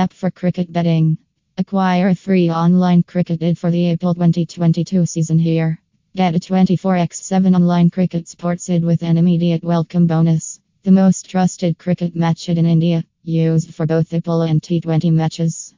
app for cricket betting. Acquire free online cricket for the April 2022 season here. Get a 24x7 online cricket sports id with an immediate welcome bonus. The most trusted cricket match in India, used for both IPL and T20 matches.